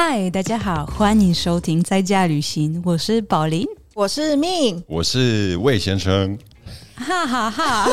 嗨，大家好，欢迎收听在家旅行，我是宝林，我是命，我是魏先生，哈哈哈。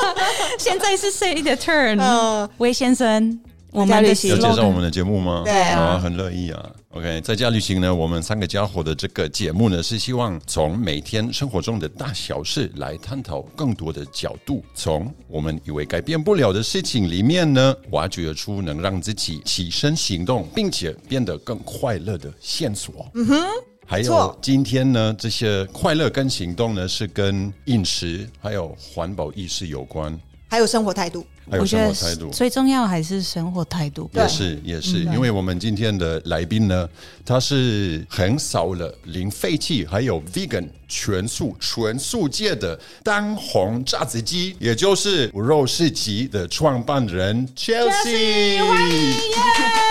现在是谁的 turn？呃，魏先生，我们旅行要介绍我们的节目吗？对啊很乐意啊。OK，在家旅行呢，我们三个家伙的这个节目呢，是希望从每天生活中的大小事来探讨更多的角度，从我们以为改变不了的事情里面呢，挖掘出能让自己起身行动，并且变得更快乐的线索。嗯哼。还有今天呢，这些快乐跟行动呢，是跟饮食还有环保意识有关，还有生活态度，还有我觉得生活态度。最重要还是生活态度。也是也是，因为我们今天的来宾呢，他是横扫了零废弃还有 vegan 全素全素界的当红炸子鸡，也就是无肉市集的创办人 Chelsea。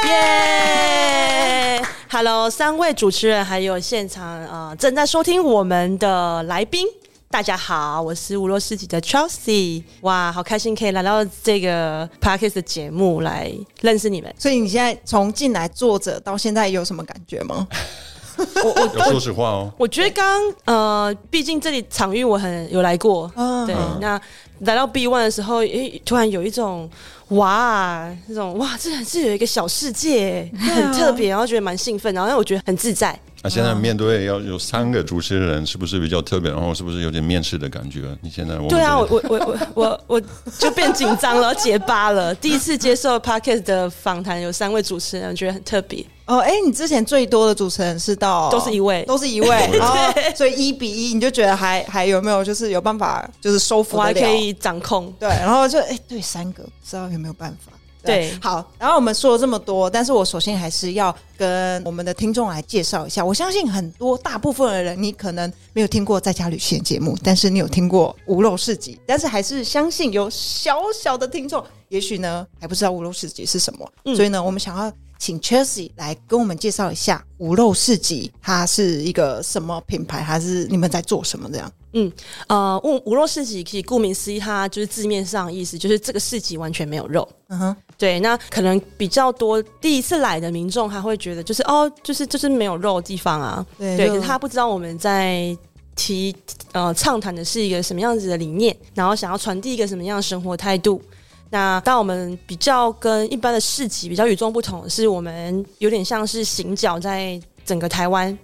耶！Hello，三位主持人还有现场呃正在收听我们的来宾，大家好，我是无罗市集的 Chelsea。哇，好开心可以来到这个 Parkes 的节目来认识你们。所以你现在从进来坐着到现在有什么感觉吗？我我要说实话哦，我觉得刚刚呃，毕竟这里场域我很有来过，嗯对，那来到 B One 的时候，诶，突然有一种哇，那种哇，这还是有一个小世界，很特别，然后觉得蛮兴奋，然后我觉得很自在。那现在面对要有三个主持人，是不是比较特别？然后是不是有点面试的感觉？你现在我对啊，我我我我我我就变紧张了，结巴了。第一次接受 Podcast 的访谈，有三位主持人，觉得很特别。哦，哎，你之前最多的主持人是到都是一位都是一位，然后所以一比一，你就觉得还还有没有就是有办法就是收服我还？可以掌控。对，然后就哎，对，三个不知道有没有办法。对好，然后我们说了这么多，但是我首先还是要跟我们的听众来介绍一下。我相信很多大部分的人，你可能没有听过在家旅行节目，但是你有听过无肉市集，但是还是相信有小小的听众，也许呢还不知道无肉市集是什么，所以呢，我们想要请 Chelsea 来跟我们介绍一下无肉市集，它是一个什么品牌，还是你们在做什么这样？嗯，呃，无无肉市集，其实顾名思义，它就是字面上的意思，就是这个市集完全没有肉。嗯哼，对，那可能比较多第一次来的民众，他会觉得就是哦，就是就是没有肉的地方啊。对，对就可是他不知道我们在提呃畅谈的是一个什么样子的理念，然后想要传递一个什么样的生活态度。那当我们比较跟一般的市集比较与众不同的是，我们有点像是行脚在整个台湾。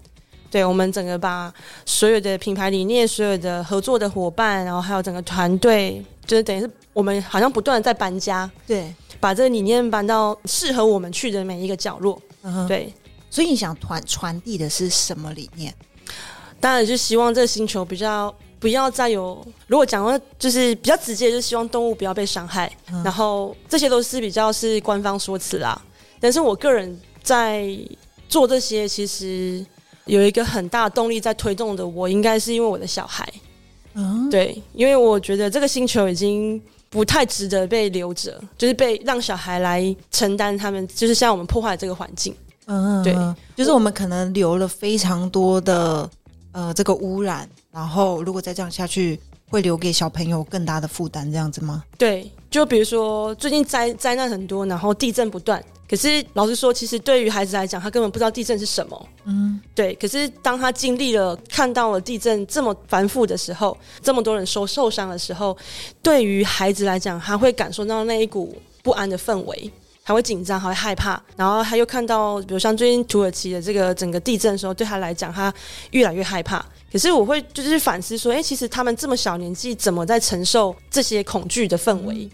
对我们整个把所有的品牌理念、所有的合作的伙伴，然后还有整个团队，就是等于是我们好像不断的在搬家，对，把这个理念搬到适合我们去的每一个角落。嗯，对，所以你想传传递的是什么理念？当然就希望这个星球比较不要再有，如果讲到就是比较直接，就是希望动物不要被伤害。然后这些都是比较是官方说辞啦，但是我个人在做这些，其实有一个很大的动力在推动的我，应该是因为我的小孩。嗯，对，因为我觉得这个星球已经不太值得被留着，就是被让小孩来承担他们，就是像我们破坏这个环境。嗯，对，就是我们可能留了非常多的呃这个污染，然后如果再这样下去，会留给小朋友更大的负担，这样子吗？对，就比如说最近灾灾难很多，然后地震不断。可是老实说，其实对于孩子来讲，他根本不知道地震是什么。嗯，对。可是当他经历了、看到了地震这么繁复的时候，这么多人受受伤的时候，对于孩子来讲，他会感受到那一股不安的氛围。他会紧张，还会害怕，然后他又看到，比如像最近土耳其的这个整个地震的时候，对他来讲，他越来越害怕。可是我会就是反思说，哎、其实他们这么小年纪，怎么在承受这些恐惧的氛围？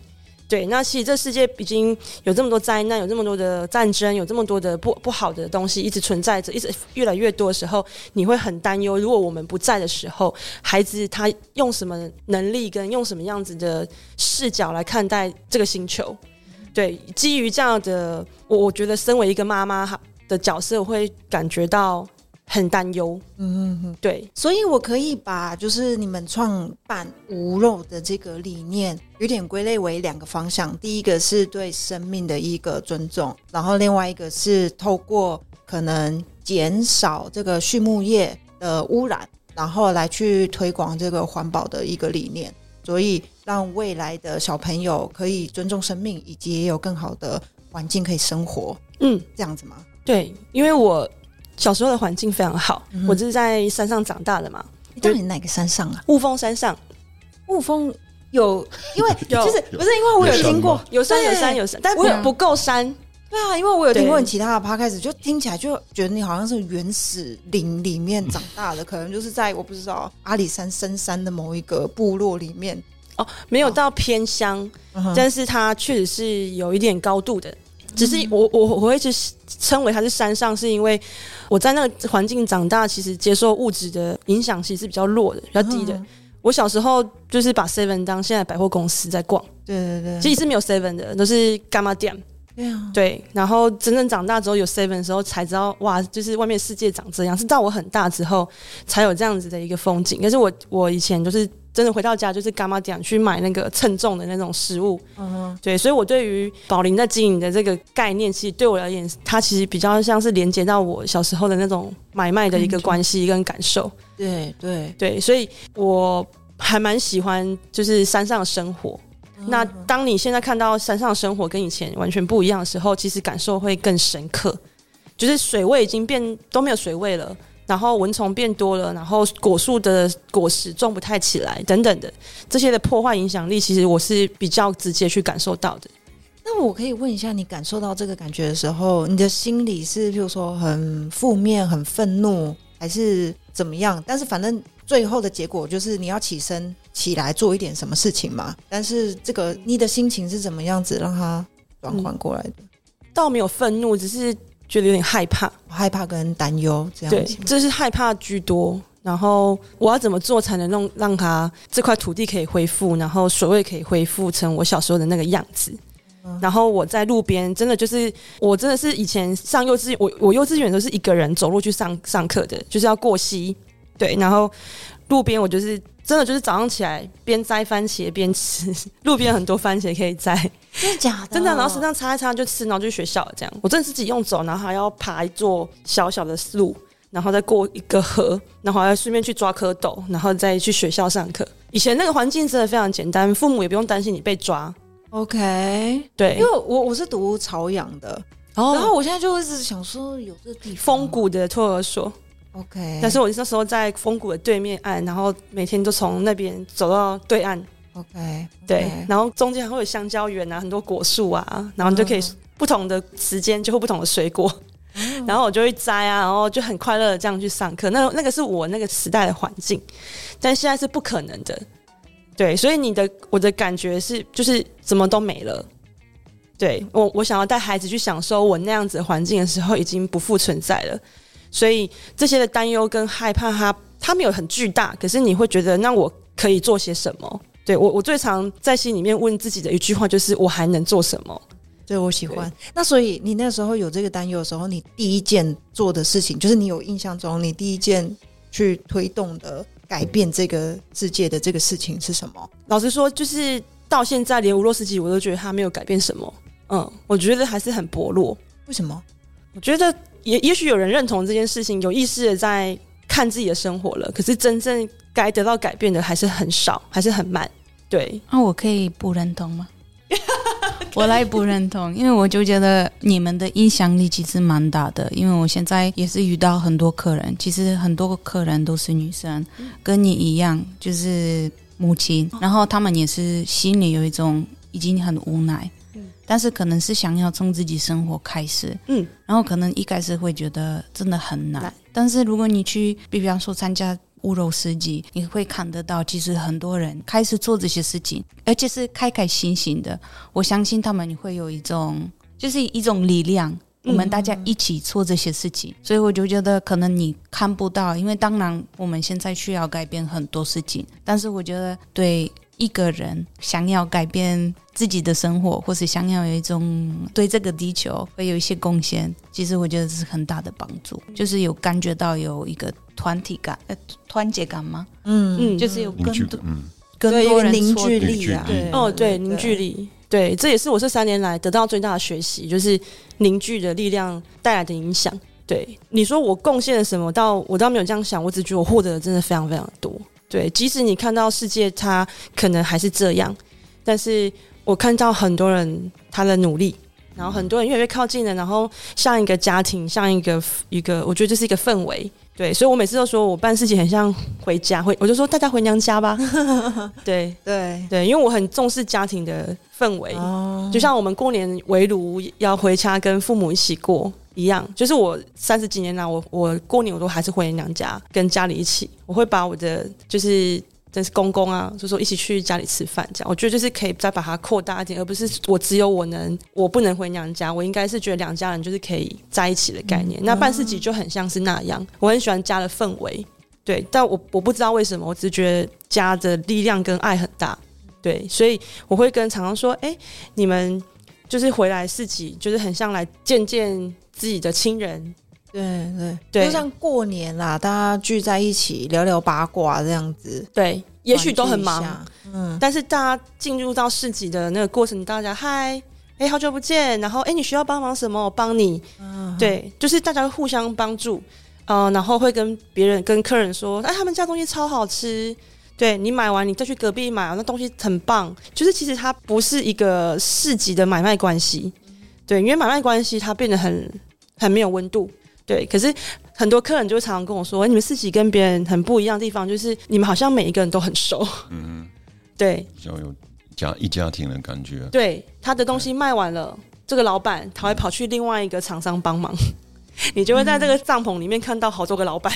对，那其实这世界已经有这么多灾难，有这么多的战争，有这么多的不不好的东西一直存在着，一直越来越多的时候，你会很担忧，如果我们不在的时候，孩子他用什么能力跟用什么样子的视角来看待这个星球？对，基于这样的，我我觉得身为一个妈妈的角色，我会感觉到很担忧。嗯哼，对，所以我可以把就是你们创办无肉的这个理念，有点归类为两个方向。第一个是对生命的一个尊重，然后另外一个是透过可能减少这个畜牧业的污染，然后来去推广这个环保的一个理念。所以让未来的小朋友可以尊重生命，以及也有更好的环境可以生活，嗯，这样子吗？对，因为我小时候的环境非常好，嗯。我就是在山上长大的嘛，你到底哪个山上啊？雾峰山上。雾峰有，因为有。就是不是因为我有听过，有山有山有山，但不我有不够山。对啊，因为我有听过你其他的 podcast，就听起来就觉得你好像是原始林里面长大的，可能就是在我不知道阿里山深山的某一个部落里面。哦，没有到偏乡，嗯但是它确实是有一点高度的。只是我我我会一直称为它是山上，是因为我在那个环境长大，其实接受物质的影响其实是比较弱的，比较低的。嗯我小时候就是把 Seven 当现在百货公司在逛，对对对，其实是没有 Seven 的，都是干妈店。对啊，对，然后真正长大之后有 Seven 的时候，才知道哇，就是外面世界长这样。是到我很大之后才有这样子的一个风景。可是我我以前就是真的回到家就是干妈店去买那个称重的那种食物，嗯哼，对，所以我对于宝林在经营的这个概念，其实对我而言，它其实比较像是连接到我小时候的那种买卖的一个关系跟感受。对对，对，所以我还蛮喜欢就是山上的生活。那当你现在看到山上生活跟以前完全不一样的时候，其实感受会更深刻。就是水位已经变都没有水位了，然后蚊虫变多了，然后果树的果实种不太起来，等等的这些的破坏影响力，其实我是比较直接去感受到的。那我可以问一下，你感受到这个感觉的时候，你的心里是譬如说很负面、很愤怒，还是怎么样？但是反正最后的结果就是你要起身起来做一点什么事情嘛。但是这个你的心情是怎么样子让它转换过来的？倒没有愤怒，只是觉得有点害怕。害怕跟担忧这样子，。这是害怕居多。然后我要怎么做才能弄让它这块土地可以恢复，然后水位可以恢复成我小时候的那个样子？然后我在路边，真的就是我真的是以前上幼稚园，我我幼稚园都是一个人走路去上上课的，就是要过溪，对，然后路边我就是真的就是早上起来边摘番茄边吃，路边很多番茄可以摘，真的假的？真的，然后身上擦一擦就吃，然后就去学校了。这样，我真的是自己用走，然后还要爬一座小小的路，然后再过一个河，然后还要顺便去抓蝌蚪，然后再去学校上课。以前那个环境真的非常简单，父母也不用担心你被抓。OK，对因为我我是读朝阳的，然然后我现在就一直想说有这个地方风谷的托儿所，OK，但是我那时候在风谷的对面岸，然后每天都从那边走到对岸，OK 对，然后中间还会有香蕉园啊，很多果树啊，然后你就可以不同的时间就会不同的水果，然后我就会摘啊，然后就很快乐的这样去上课。那那个是我那个时代的环境，但现在是不可能的。对，所以你的我的感觉是，就是什么都没了。对我，我想要带孩子去享受我那样子的环境的时候，已经不复存在了。所以这些的担忧跟害怕它，它没有很巨大，可是你会觉得，那我可以做些什么？对我，我最常在心里面问自己的一句话就是：我还能做什么？对我喜欢。那所以你那时候有这个担忧的时候，你第一件做的事情，就是你有印象中你第一件去推动的改变这个世界的这个事情是什么？老实说，就是到现在连无洛斯基我都觉得他没有改变什么。嗯，我觉得还是很薄弱。为什么？我觉得也也许有人认同这件事情，有意识的在看自己的生活了，可是真正该得到改变的还是很少，还是很慢。对，那、我可以不认同吗？我来不认同，因为我就觉得你们的影响力其实蛮大的。因为我现在也是遇到很多客人，其实很多客人都是女生，跟你一样，就是母亲，然后他们也是心里有一种已经很无奈，嗯但是可能是想要从自己生活开始，嗯，然后可能一开始会觉得真的很难，难但是如果你去，比方说参加乌肉司机，你会看得到，其实很多人开始做这些事情，而且是开开心心的。我相信他们会有一种，就是一种力量。我们大家一起做这些事情，所以我就觉得可能你看不到，因为当然我们现在需要改变很多事情，但是我觉得对一个人想要改变自己的生活，或是想要有一种对这个地球会有一些贡献，其实我觉得这是很大的帮助，就是有感觉到有一个团体感，呃，团结感吗？嗯，嗯，就是有更多，嗯，更多凝聚力啊，对哦，对，凝聚力，对，这也是我这三年来得到最大的学习，就是凝聚的力量带来的影响。对，你说我贡献了什么？到我倒没有这样想，我只觉得我获得的真的非常非常多。对，即使你看到世界它可能还是这样，但是我看到很多人他的努力，然后很多人越来越靠近了，然后像一个家庭，像一个一个，我觉得这是一个氛围。对，所以我每次都说我办事情很像回家，回我就说大家回娘家吧。对对对，因为我很重视家庭的氛围，哦，就像我们过年围炉要回家跟父母一起过一样，就是我三十几年来，我我过年我都还是回娘家跟家里一起，我会把我的就是。真是公公啊，就说一起去家里吃饭，这样我觉得就是可以再把它扩大一点，而不是我只有我能，我不能回娘家，我应该是觉得两家人就是可以在一起的概念。那办事集就很像是那样，我很喜欢家的氛围，对，但我我不知道为什么，我只觉得家的力量跟爱很大，对，所以我会跟常常说，哎、你们就是回来市集，就是很像来见见自己的亲人，对对对就像过年啦，大家聚在一起聊聊八卦这样子，对，也许都很忙，嗯，但是大家进入到市集的那个过程，大家嗨，哎、好久不见，然后哎、你需要帮忙什么？我帮你，嗯对，就是大家会互相帮助，呃，然后会跟别人、跟客人说，哎，他们家东西超好吃。对你买完，你再去隔壁买，那东西很棒。就是其实它不是一个市集的买卖关系，对，因为买卖关系它变得很很没有温度。对，可是很多客人就会常常跟我说，哎你们四喜跟别人很不一样的地方，就是你们好像每一个人都很熟。嗯，对，比较有家一家庭的感觉。对，他的东西卖完了，这个老板他会跑去另外一个厂商帮忙，你就会在这个帐篷里面看到好多个老板。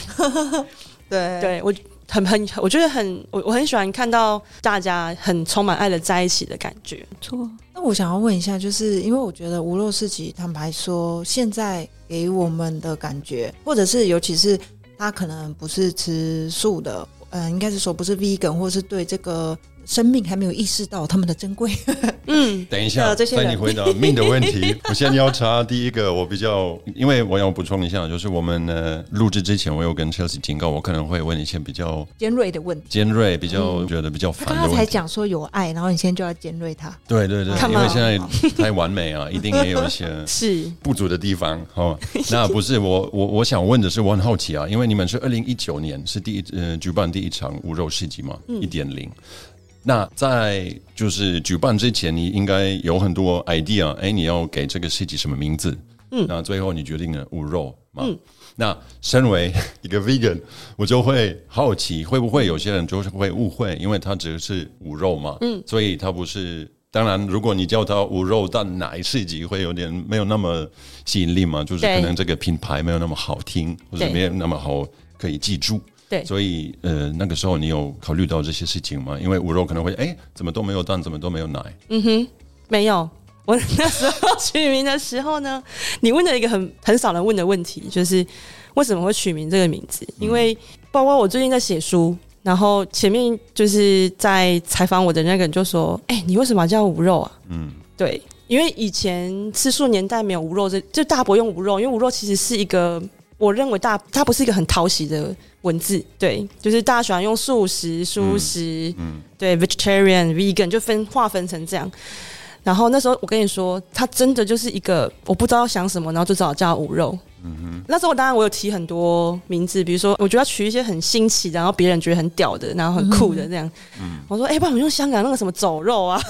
对对我很很，我觉得很我我很喜欢看到大家很充满爱的在一起的感觉。错，那我想要问一下，就是因为我觉得无肉市集，坦白说，现在给我们的感觉，或者是尤其是他可能不是吃素的，嗯、应该是说不是 vegan，或是对这个生命还没有意识到他们的珍贵。嗯，等一下，呃这些人在你回答 命的问题，我先要查第一个，我比较，因为我要补充一下，就是我们呢录制之前，我有跟 Chelsea 警告，我可能会问一些比较尖锐的问题。尖锐、比较觉得比较他刚刚才。讲说有爱，然后你现在就要尖锐他。对对对，因为现在太完美啊，一定也有一些 是不足的地方。好，那不是我我我想问的是，我很好奇啊，因为你们是二零一九年是第一呃举办第一场无肉市集嘛，一点零。那在就是举办之前，你应该有很多 idea，哎，你要给这个市集什么名字？嗯，那最后你决定了五肉嘛？嗯，那身为一个 vegan，我就会好奇，会不会有些人就是会误会，因为它只是五肉嘛，嗯，所以它不是。当然，如果你叫它无肉蛋奶市集，会有点没有那么吸引力嘛，就是可能这个品牌没有那么好听，或者没有那么好可以记住。对所以呃，那个时候你有考虑到这些事情吗？因为无肉可能会哎，怎么都没有蛋，怎么都没有奶？嗯哼没有。我 那时候取名的时候呢，你问了一个很很少人问的问题，就是为什么会取名这个名字？因为包括我最近在写书，然后前面就是在采访我的那个人就说：“哎、你为什么叫无肉啊？”嗯，对，因为以前吃素年代没有无肉这，就大家不用无肉，因为无肉其实是一个，我认为大它不是一个很讨喜的文字，对，就是大家喜欢用素食、蔬食，嗯。对，vegetarian、vegan 就分划分成这样。然后那时候我跟你说，他真的就是一个我不知道想什么，然后就只好叫五肉。那时候当然我有提很多名字，比如说我觉得要取一些很新奇的，然后别人觉得很屌的，然后很酷的这样。嗯我说，哎、不然我们用香港那个什么走肉啊。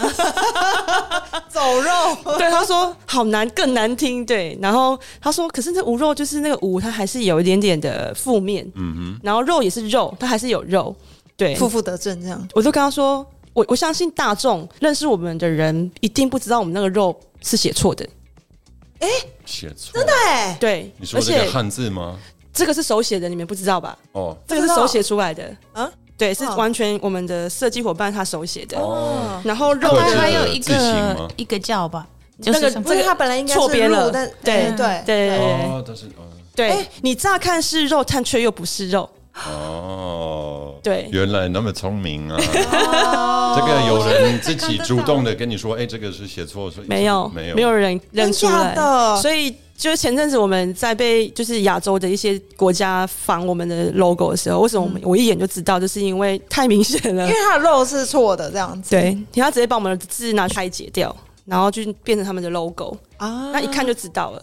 走肉，对，他说好难，更难听。对，然后他说，可是那无肉就是那个无，它还是有一点点的负面。嗯哼，然后肉也是肉，它还是有肉。对，负负得正这样。我就跟他说，我我相信大众认识我们的人一定不知道我们那个肉是写错的。写错，真的？哎，对，你说这个汉字吗？这个是手写的，你们不知道吧？哦这个是手写出来的。啊对，是哦完全我们的设计伙伴他手写的。哦，然后肉还有一个一个叫吧，就那个是什么不是他本来应该是错别了但对哎对对对但是哦对哎，你乍看是肉，但却又不是肉。哦，对原来那么聪明啊！哦这个有人自己主动的跟你说，哎，这个是写错，所以没有，没有没有人认出来的所以就是前阵子我们在被就是亚洲的一些国家仿我们的 logo 的时候，为什么我们、我一眼就知道，就是因为太明显了因为。它的肉是错的这样子。对，他直接把我们的字拿去拆解掉，然后就变成他们的 logo，啊那一看就知道了。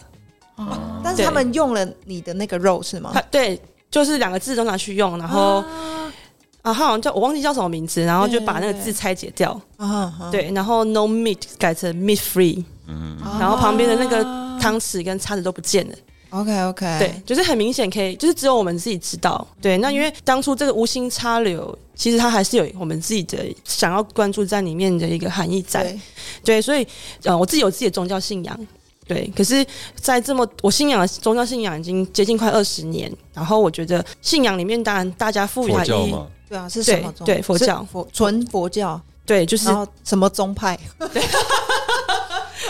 但是他们用了你的那个肉是吗他？对，就是两个字都拿去用，然后啊，他好像叫我忘记叫什么名字，然后就把那个字拆解掉。对，然后 no meat 改成 meat free。嗯，然后旁边的那个汤匙跟叉子都不见了。OK OK，对，就是很明显可以，就是只有我们自己知道。对，那因为当初这个无心插柳，其实它还是有我们自己的想要关注在里面的一个含义在。对，对，所以呃，我自己有自己的宗教信仰。对，可是，在这么我信仰的宗教信仰已经接近快二十年，然后我觉得信仰里面当然大家赋予它意义，佛教嘛，对啊，是什么宗？对对佛教佛纯佛教，对，就是什么宗派？对，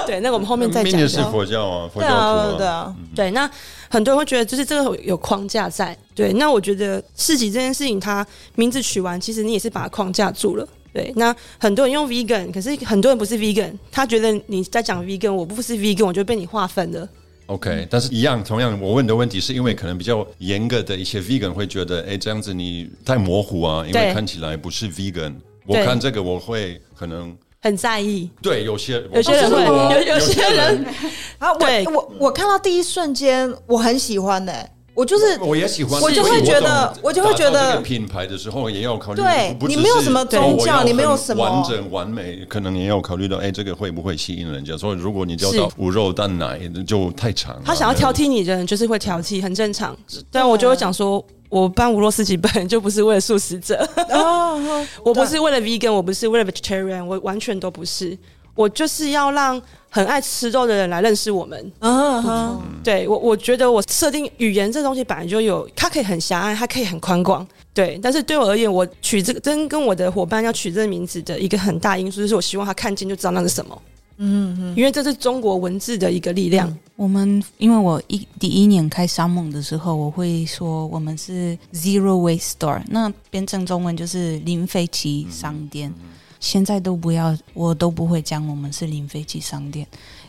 对那个我们后面再讲。是佛教啊，佛对教徒啊，对啊，啊，对，那很多人会觉得就是这个有框架在。对，那我觉得市集这件事情，它名字取完，其实你也是把它框架住了。对，那很多人用 vegan，可是很多人不是 vegan，他觉得你在讲 vegan，我不是 vegan，我就被你划分了。OK，但是一样，同样我问的问题是因为可能比较严格的一些 vegan 会觉得，哎，这样子你太模糊啊，因为看起来不是 vegan。我看这个我会可能很在意，对有些有些人会，有有些人啊，对我我我看到第一瞬间，我很喜欢的、我就是我也喜欢，我就会觉得我就会觉得品牌的时候也要考虑，对你没有什么宗教你没有什么完整完美，可能也要考虑到，哎，这个会不会吸引人家？所以如果你教是到无肉蛋奶，就太长。他想要挑剔你的人，就是会挑剔，很正常。但我就会讲说，我办无肉四级本来就不是为了素食者，哦，我不是为了 vegan，我不是为了 vegetarian，我完全都不是。我就是要让很爱吃肉的人来认识我们。嗯哼，对我，我觉得我设定语言这东西本来就有，它可以很狭隘，它可以很宽广。对，但是对我而言，我取这个跟跟我的伙伴要取这个名字的一个很大因素，就是我希望他看见就知道那是什么。嗯嗯，因为这是中国文字的一个力量。我们因为我一第一年开沙梦的时候，我会说我们是 zero waste store，那变成中文就是零废弃商店。现在都不要，我都不会讲我们是零废弃商店，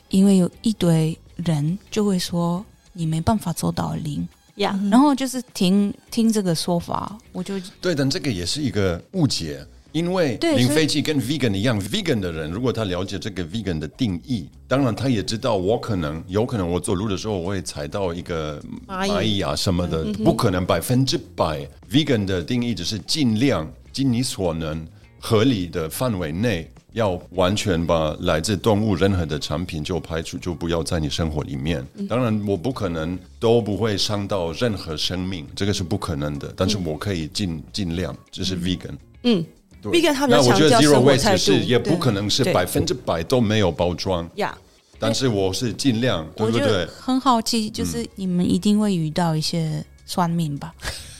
因为有一堆人就会说你没办法做到零，呀、然后就是听听这个说法，我就对，但这个也是一个误解，因为对零飞机跟 vegan 一样，vegan 的人如果他了解这个 vegan 的定义，当然他也知道我可能有可能我走路的时候我会踩到一个蚂蚁。蚂蚁啊什么的，不可能百分之百。vegan 的定义只是尽量尽你所能合理的范围内。要完全把来自动物任何的产品就排除，就不要在你生活里面。当然，我不可能都不会伤到任何生命，这个是不可能的。但是我可以尽尽量，这是 vegan。嗯对，vegan 他们那我觉得 zero waste 是也不可能是百分之百都没有包装，呀。但是我是尽量，对不对？很好奇，就是你们一定会遇到一些算命吧？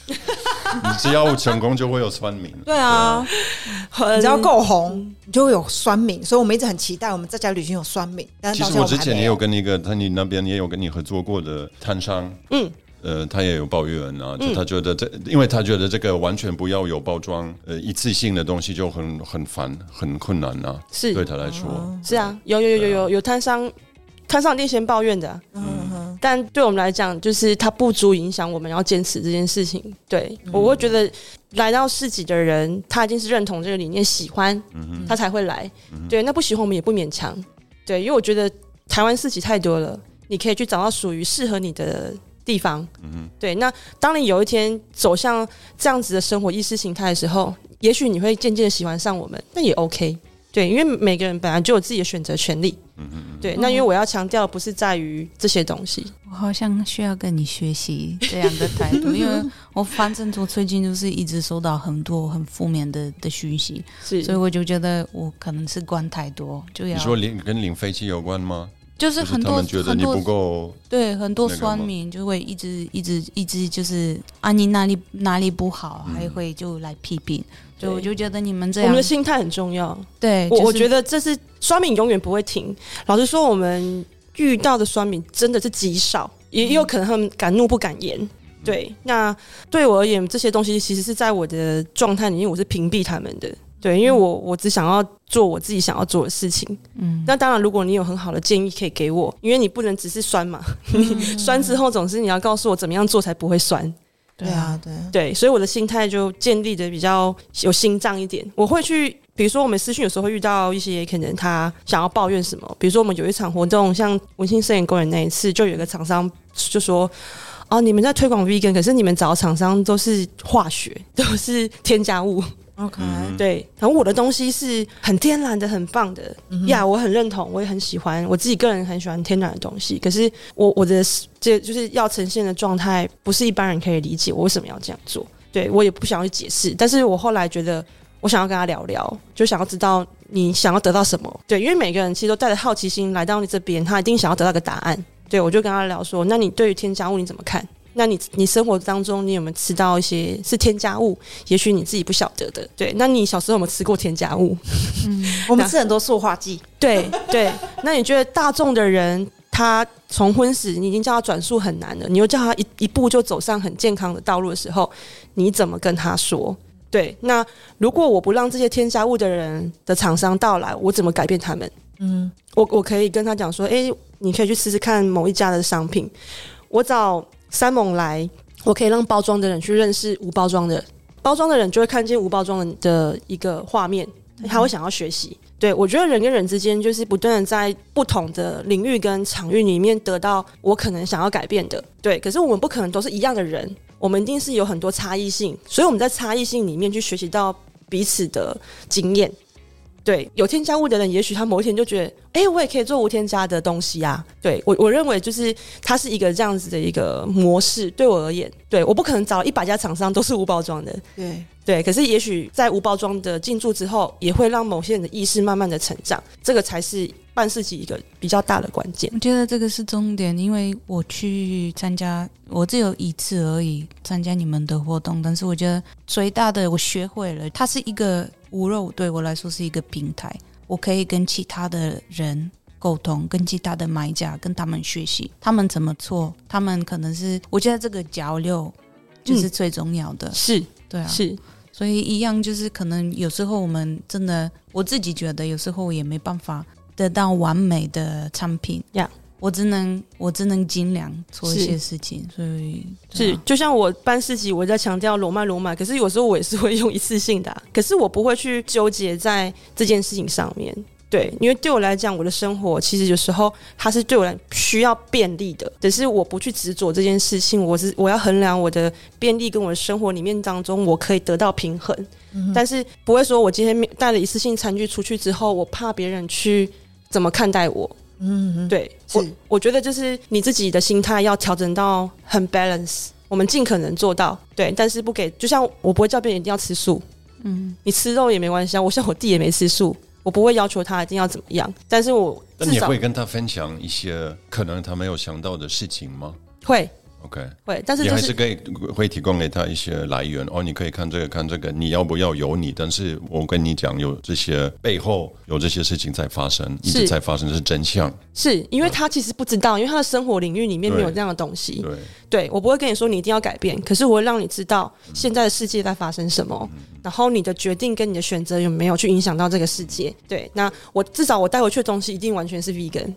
你只要成功就会有酸民。对啊，只要够红，你就会有酸民，所以我们一直很期待我们在家旅行有酸民。但是其到实我之前也有。跟一个，他你那边也有跟你合作过的摊商，嗯，呃，他也有抱怨啊，就他觉得这，因为他觉得这个完全不要有包装，呃，一次性的东西就很很烦，很困难啊，是。对他来说，是啊，有有有有有有摊商，摊商一定先抱怨的啊、但对我们来讲，就是它不足影响我们要坚持这件事情。对、我会觉得来到市集的人，他一定是认同这个理念，喜欢，他才会来。对，那不喜欢我们也不勉强。对，因为我觉得台湾市集太多了，你可以去找到属于适合你的地方。对，那当你有一天走向这样子的生活意识形态的时候，也许你会渐渐地喜欢上我们，那也 OK。对，因为每个人本来就有自己的选择权利。嗯嗯对，那因为我要强调的不是在于这些东西，我好像需要跟你学习这样的态度，因为我反正我最近就是一直收到很多很负面的的讯息，是所以我就觉得我可能是管太多，就要你说领跟领飞机有关吗？就是很多们觉得你很多不够，对很多酸民就会一直一直一直就是啊你哪里哪里不好，嗯还会就来批评，所以对我就觉得你们这样我们的心态很重要。对，我我觉得得这是酸民永远不会停。老实说，我们遇到的酸民真的是极少，也也有可能他们敢怒不敢言。对，那对我而言，这些东西其实是在我的状态里面，我是屏蔽他们的。对，因为我我只想要做我自己想要做的事情。嗯那当然，如果你有很好的建议可以给我，因为你不能只是酸嘛，你 酸之后总是你要告诉我怎么样做才不会酸。对啊，对，对，所以我的心态就建立的比较有心脏一点。我会去，比如说我们私讯有时候会遇到一些可能他想要抱怨什么，比如说我们有一场活动，像文心摄影公园那一次，就有一个厂商就说。哦，你们在推广 vegan，可是你们找的厂商都是化学，都是添加物。OK，对，然后我的东西是很天然的、很棒的呀我很认同，我也很喜欢，我自己个人很喜欢天然的东西。可是我我的这就是要呈现的状态，不是一般人可以理解我为什么要这样做。对我也不想要去解释，但是我后来觉得，我想要跟他聊聊，就想要知道你想要得到什么。对，因为每个人其实都带着好奇心来到你这边，他一定想要得到个答案。对我就跟他聊说，那你对于添加物你怎么看？那你你生活当中你有没有吃到一些是添加物？也许你自己不晓得的。对，那你小时候有没有吃过添加物？我们吃很多塑化剂，对对，那你觉得大众的人，他从婚史你已经叫他转述很难了，你又叫他一一步就走上很健康的道路的时候，你怎么跟他说？对，那如果我不让这些添加物的人的厂商到来，我怎么改变他们？嗯，我我可以跟他讲说，诶，你可以去试试看某一家的商品，我找三猛来，我可以让包装的人去认识无包装的，包装的人就会看见无包装的的一个画面，他会想要学习。对我觉得人跟人之间就是不断的在不同的领域跟场域里面得到我可能想要改变的。对，可是我们不可能都是一样的人，我们一定是有很多差异性，所以我们在差异性里面去学习到彼此的经验。对，有添加物的人，也许他某一天就觉得，哎，我也可以做无添加的东西啊。对我，我认为就是它是一个这样子的一个模式。对我而言，对，我不可能找一百家厂商都是无包装的。对对，可是也许在无包装的进驻之后，也会让某些人的意识慢慢的成长，这个才是办事情一个比较大的关键。我觉得这个是重点，因为我去参加，我只有一次而已参加你们的活动，但是我觉得最大的我学会了，它是一个无肉对我来说是一个平台，我可以跟其他的人沟通，跟其他的买家跟他们学习，他们怎么做，他们可能是我觉得这个交流就是最重要的，是对啊，是，所以一样就是可能有时候我们真的，我自己觉得有时候也没办法得到完美的产品。呀我只能我只能尽量做一些事情，所以啊，是就像我办事情，我在强调罗曼罗马，可是有时候我也是会用一次性的啊、可是我不会去纠结在这件事情上面。对，因为对我来讲，我的生活其实有时候它是对我来需要便利的，只是我不去执着这件事情，我是我要衡量我的便利跟我的生活里面当中，我可以得到平衡，但是不会说我今天带了一次性餐具出去之后，我怕别人去怎么看待我，嗯，对我，我觉得就是你自己的心态要调整到很 balance，我们尽可能做到，对，但是不给，就像我不会叫别人一定要吃素，嗯，你吃肉也没关系啊，我像我弟也没吃素，我不会要求他一定要怎么样，但是我那你至少会跟他分享一些可能他没有想到的事情吗？会？OK，会，但是就是你还是可以会提供给他一些来源哦，你可以看这个看这个，你要不要有你？但是我跟你讲，有这些背后有这些事情在发生，一直在发生，这是真相。是因为他其实不知道，因为他的生活领域里面没有这样的东西，对，对我不会跟你说你一定要改变，可是我会让你知道现在的世界在发生什么，然后你的决定跟你的选择有没有去影响到这个世界。对，那我至少我带回去的东西一定完全是 vegan，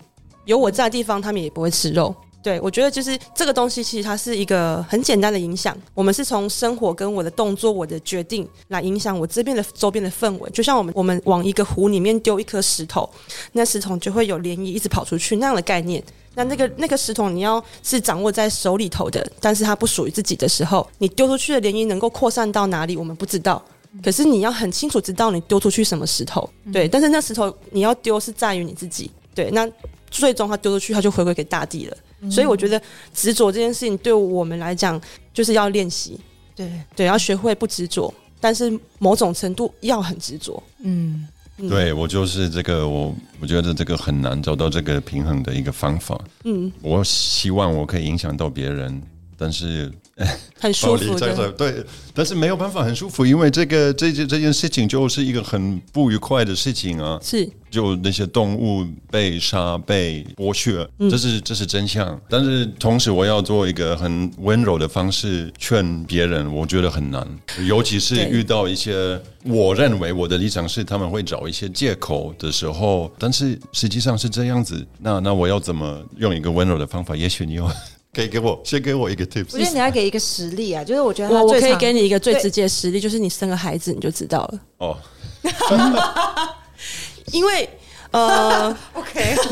有我在的地方他们也不会吃肉。对，我觉得就是这个东西，其实它是一个很简单的影响。我们是从生活跟我的动作、我的决定来影响我这边的周边的氛围。就像我们我们往一个湖里面丢一颗石头，那石头就会有涟漪一直跑出去那样的概念。那那个那个石头你要是掌握在手里头的，但是它不属于自己的时候，你丢出去的涟漪能够扩散到哪里，我们不知道。可是你要很清楚知道你丢出去什么石头，对。但是那石头你要丢是在于你自己，对。那最终它丢出去，它就回归给大地了。所以我觉得执着这件事情对我们来讲，就是要练习，对，对，要学会不执着，但是某种程度要很执着。嗯，嗯，对我就是这个，我我觉得这个很难找到这个平衡的一个方法。嗯，我希望我可以影响到别人，但是 很舒服在这的，对，但是没有办法很舒服，因为这个这件这件事情就是一个很不愉快的事情啊。是就那些动物被杀、被剥削，嗯这是这是真相。但是同时，我要做一个很温柔的方式劝别人，我觉得很难，尤其是遇到一些我认为我的立场是他们会找一些借口的时候，但是实际上是这样子。那那我要怎么用一个温柔的方法？也许你有可以给我先给我一个 tips。我觉得你要给一个实例啊，就是我觉得我我可以给你一个最直接的实例，就是你生个孩子你就知道了，哦，因为呃，OK，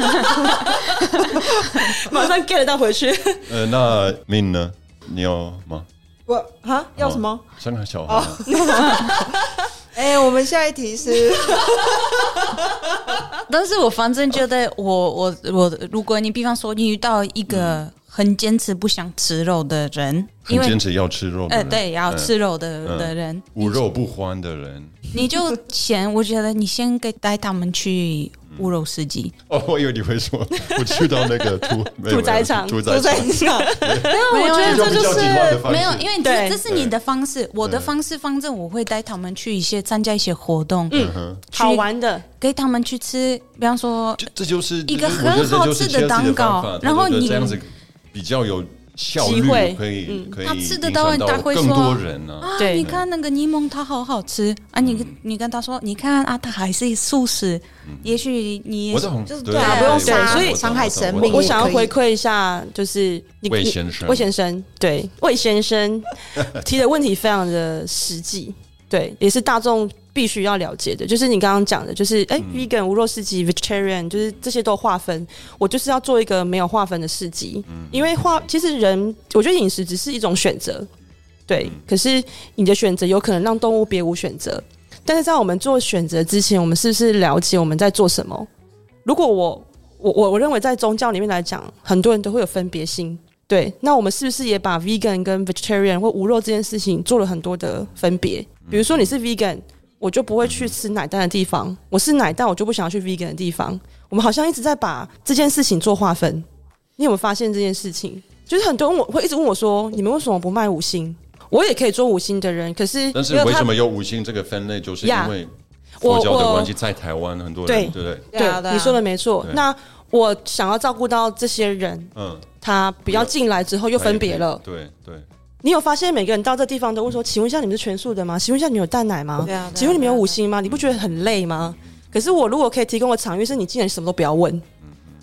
马上 get 到回去。呃，那 Min 呢？你要吗？我啊要什么？生个小孩？哎、我们下一题是但是我反正觉得我，我我如果你比方说你遇到一个很坚持不想吃肉的人，因为很坚持要吃肉的呃人，对要嗯。吃肉的、嗯。的人，无肉不欢的人。你就先我觉得你先给带他们去无肉市集，哦，我以为你会说，我去到那个屠 没有屠宰场。屠宰场，场，没有，我觉得这就比较极端的方式。没有，因为对这这是你的方式，我的方式，方正我会带他们去一些参加一些活动，嗯。哼，去好玩的，给他们去吃，比方说这这就是一个很好吃的蛋糕然后你这样子比较有效率机会，可以嗯。可以他吃得影到他会说多人呢。啊，对。你看那个柠檬它好好吃啊，你你跟他说，你看啊，它还是素食，也许你也我懂，就是对对啊不用杀所以伤害生命我想要回馈一下，就是魏先生。魏先生，对。魏先生提的问题非常的实际，对，也是大众必须要了解的。就是你刚刚讲的，就是哎、v e g a n 无肉市集、vegetarian，就是这些都划分。我就是要做一个没有划分的市集，因为划其实人，我觉得饮食只是一种选择，对，可是你的选择有可能让动物别无选择。但是在我们做选择之前，我们是不是了解我们在做什么？如果我我我我认为在宗教里面来讲，很多人都会有分别心。对，那我们是不是也把 vegan 跟 vegetarian 或无肉这件事情做了很多的分别？比如说你是 vegan，我就不会去吃奶蛋的地方；我是奶蛋，我就不想要去 vegan 的地方。我们好像一直在把这件事情做划分。你有没有发现这件事情？就是很多人我会一直问我说：“你们为什么不卖五星？”我也可以做五星的人，可是但是为什么有五星这个分类？就是因为我佛教的我关系，在台湾很多人，对不对？对啊对啊你说的没错。那我想要照顾到这些人，嗯，他不要进来之后又分别了。对对，你有发现每个人到这地方都会说：“请问一下，你们是全素的吗？请问一下，你们有蛋奶吗？对啊请问你们有五星吗？你不觉得很累吗？”可是我如果可以提供的场域是你竟然什么都不要问，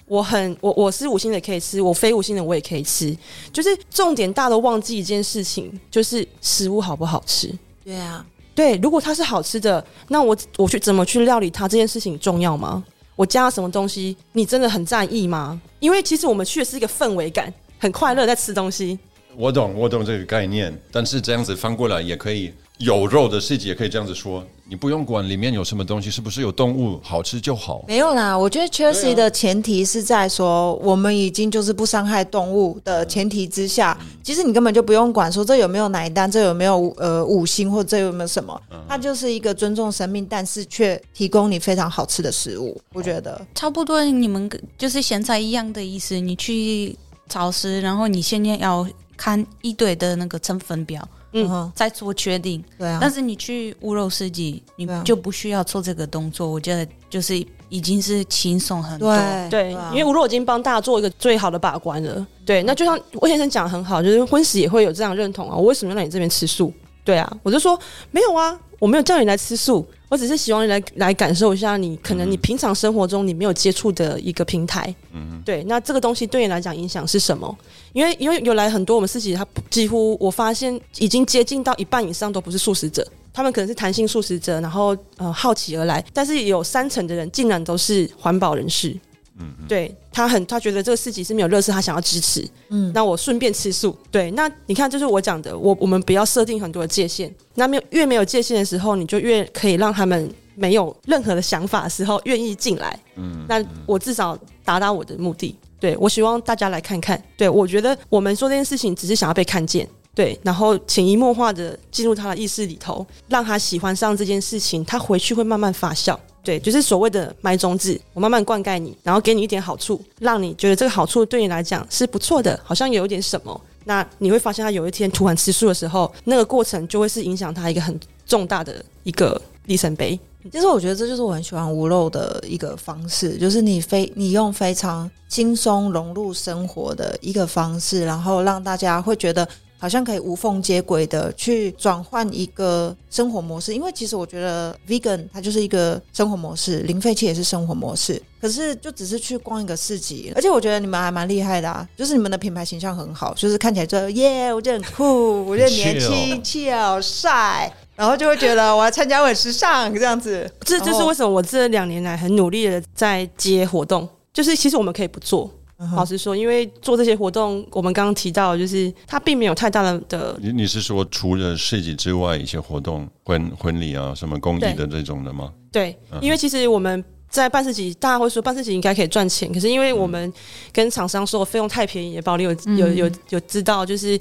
我很我我是五星的也可以吃，我非五星的我也可以吃，就是重点大家都忘记一件事情，就是食物好不好吃。对啊，对，如果它是好吃的，那我我去怎么去料理它这件事情重要吗？我加了什么东西，你真的很在意吗？因为其实我们去的是一个氛围感，很快乐在吃东西。我懂，我懂这个概念，但是这样子翻过来也可以，有肉的世界也可以这样子说，你不用管里面有什么东西，是不是有动物，好吃就好。没有啦。我觉得 Chelsea 的前提是在说，我们已经就是不伤害动物的前提之下，其实你根本就不用管说这有没有奶蛋，这有没有呃五星或这有没有什么，它就是一个尊重生命，但是却提供你非常好吃的食物。我觉得差不多你们跟就是咸菜一样的意思。你去超市，然后你现在要看一堆的那个成分表，嗯嗯哼，再做决定。对啊但，是你去乌肉市集，你就不需要做这个动作。我觉得就是已经是轻松很多。对因为乌肉已经帮大家做一个最好的把关了。对，那就像魏先生讲的很好，就是婚食也会有这样认同啊。我为什么要来你这边吃素？对啊，我就说没有啊，我没有叫你来吃素，我只是希望你来来感受一下你可能你平常生活中你没有接触的一个平台。嗯对，那这个东西对你来讲影响是什么？因为因为有来很多我们自己，他几乎我发现已经接近到一半以上都不是素食者，他们可能是弹性素食者，然后呃好奇而来，但是有三成的人竟然都是环保人士。嗯嗯，对他很，他觉得这个市集是没有乐事，他想要支持。嗯，那我顺便吃素。对，那你看，就是我讲的，我我们不要设定很多的界限。那没有越没有界限的时候，你就越可以让他们没有任何的想法的时候愿意进来。嗯，那我至少达到我的目的。对我希望大家来看看。对我觉得我们做这件事情只是想要被看见。对，然后潜移默化的进入他的意识里头，让他喜欢上这件事情，他回去会慢慢发酵。对，就是所谓的埋种子，我慢慢灌溉你，然后给你一点好处，让你觉得这个好处对你来讲是不错的，好像有一点什么。那你会发现，他有一天突然吃素的时候，那个过程就会是影响他一个很重大的一个里程碑。其实我觉得这就是我很喜欢无肉的一个方式，就是你非你用非常轻松融入生活的一个方式，然后让大家会觉得好像可以无缝接轨的去转换一个生活模式。因为其实我觉得 vegan 它就是一个生活模式，零废弃也是生活模式。可是就只是去逛一个市集，而且我觉得你们还蛮厉害的啊，就是你们的品牌形象很好，就是看起来就耶，我觉得很酷，我觉得年轻、chill、帅。然后就会觉得我要参加我很时尚这样子，这就是为什么我这两年来很努力的在接活动，就是其实我们可以不做，老实说，因为做这些活动，我们刚刚提到，就是它并没有太大的的你你是说除了设计之外，一些活动婚婚礼啊，什么公益的这种的吗？对，因为其实我们在办事集，大家会说办事集应该可以赚钱，可是因为我们跟厂商说费用太便宜，保利有有有有知道，就是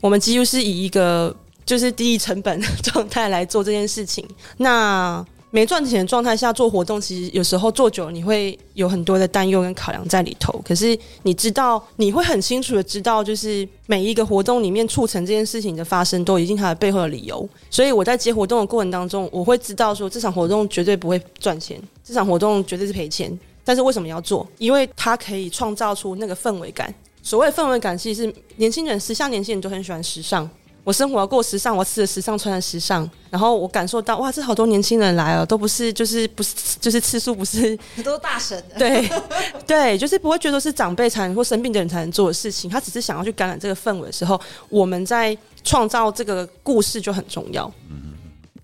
我们几乎是以一个就是低成本 状态来做这件事情。那没赚钱的状态下做活动，其实有时候做久了，你会有很多的担忧跟考量在里头。可是你知道，你会很清楚的知道，就是每一个活动里面促成这件事情的发生，都已经它的背后的理由。所以我在接活动的过程当中，我会知道说这场活动绝对不会赚钱，这场活动绝对是赔钱。但是为什么要做？因为它可以创造出那个氛围感。所谓氛围感，其实是年轻人，时下年轻人都很喜欢时尚。我生活要过时尚，我吃的时尚，穿的时尚，然后我感受到哇，这好多年轻人来了，都不是就是不是就是次数不是 很多大神，对对，就是不会觉得是长辈才能或生病的人才能做的事情，他只是想要去感染这个氛围的时候，我们在创造这个故事就很重要。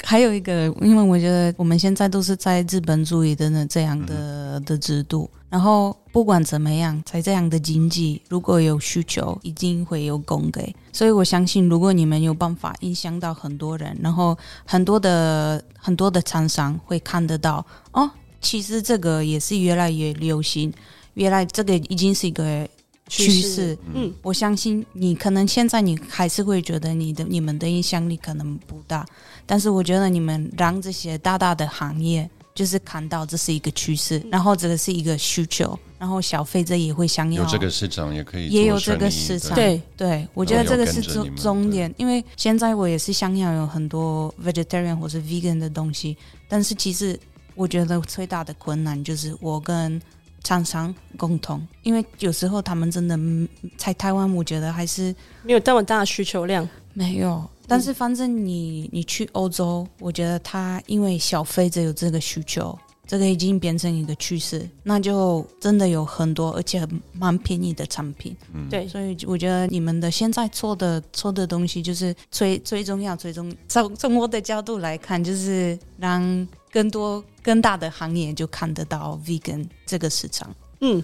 还有一个，因为我觉得我们现在都是在资本主义的那这样的的制度，然后不管怎么样，在这样的经济，如果有需求，一定会有供给。所以我相信，如果你们有办法影响到很多人，然后很多的很多的厂商会看得到，哦，其实这个也是越来越流行，原来这个已经是一个趋势。嗯，我相信你可能现在你还是会觉得你的你们的影响力可能不大，但是我觉得你们让这些大大的行业就是看到这是一个趋势，然后这个是一个需求，然后消费者也会想要有这个市场也可以也有这个市场，对对，我觉得这个是重然后有跟着你们重点，因为现在我也是想要有很多 vegetarian 或是 vegan 的东西，但是其实我觉得最大的困难就是我跟厂商共同，因为有时候他们真的嗯在台湾，我觉得还是没有这么大的需求量。没有。但是反正你你去欧洲，我觉得他因为消费者有这个需求，这个已经变成一个趋势，那就真的有很多而且蛮便宜的产品。嗯对，所以我觉得你们的现在做的做的东西，就是最最重要、最重从从我的角度来看，就是让更多更大的行业就看得到 vegan 这个市场。嗯，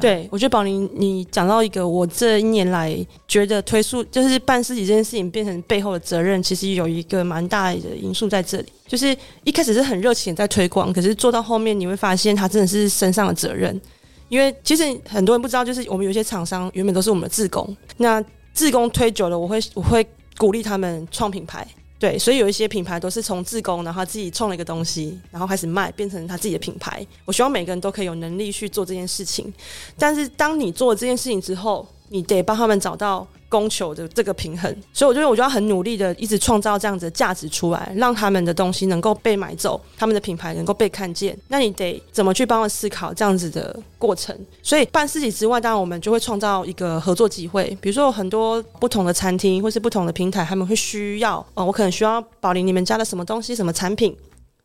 对，我觉得宝林，你讲到一个我这一年来觉得推出就是办事情这件事情变成背后的责任，其实有一个蛮大的因素在这里。就是一开始是很热情在推广，可是做到后面你会发现，它真的是身上的责任。因为其实很多人不知道，就是我们有些厂商原本都是我们的自工，那自工推久了，我会我会鼓励他们创品牌。对，所以有一些品牌都是从自工，然后自己创了一个东西，然后开始卖，变成他自己的品牌。我希望每个人都可以有能力去做这件事情，但是当你做这件事情之后，你得帮他们找到供求的这个平衡。所以我觉得，我就要很努力的一直创造这样子的价值出来，让他们的东西能够被买走，他们的品牌能够被看见。那你得怎么去帮我思考这样子的过程？所以办事情之外，当然我们就会创造一个合作机会，比如说有很多不同的餐厅或是不同的平台，他们会需要，哦，我可能需要保留你们家的什么东西、什么产品，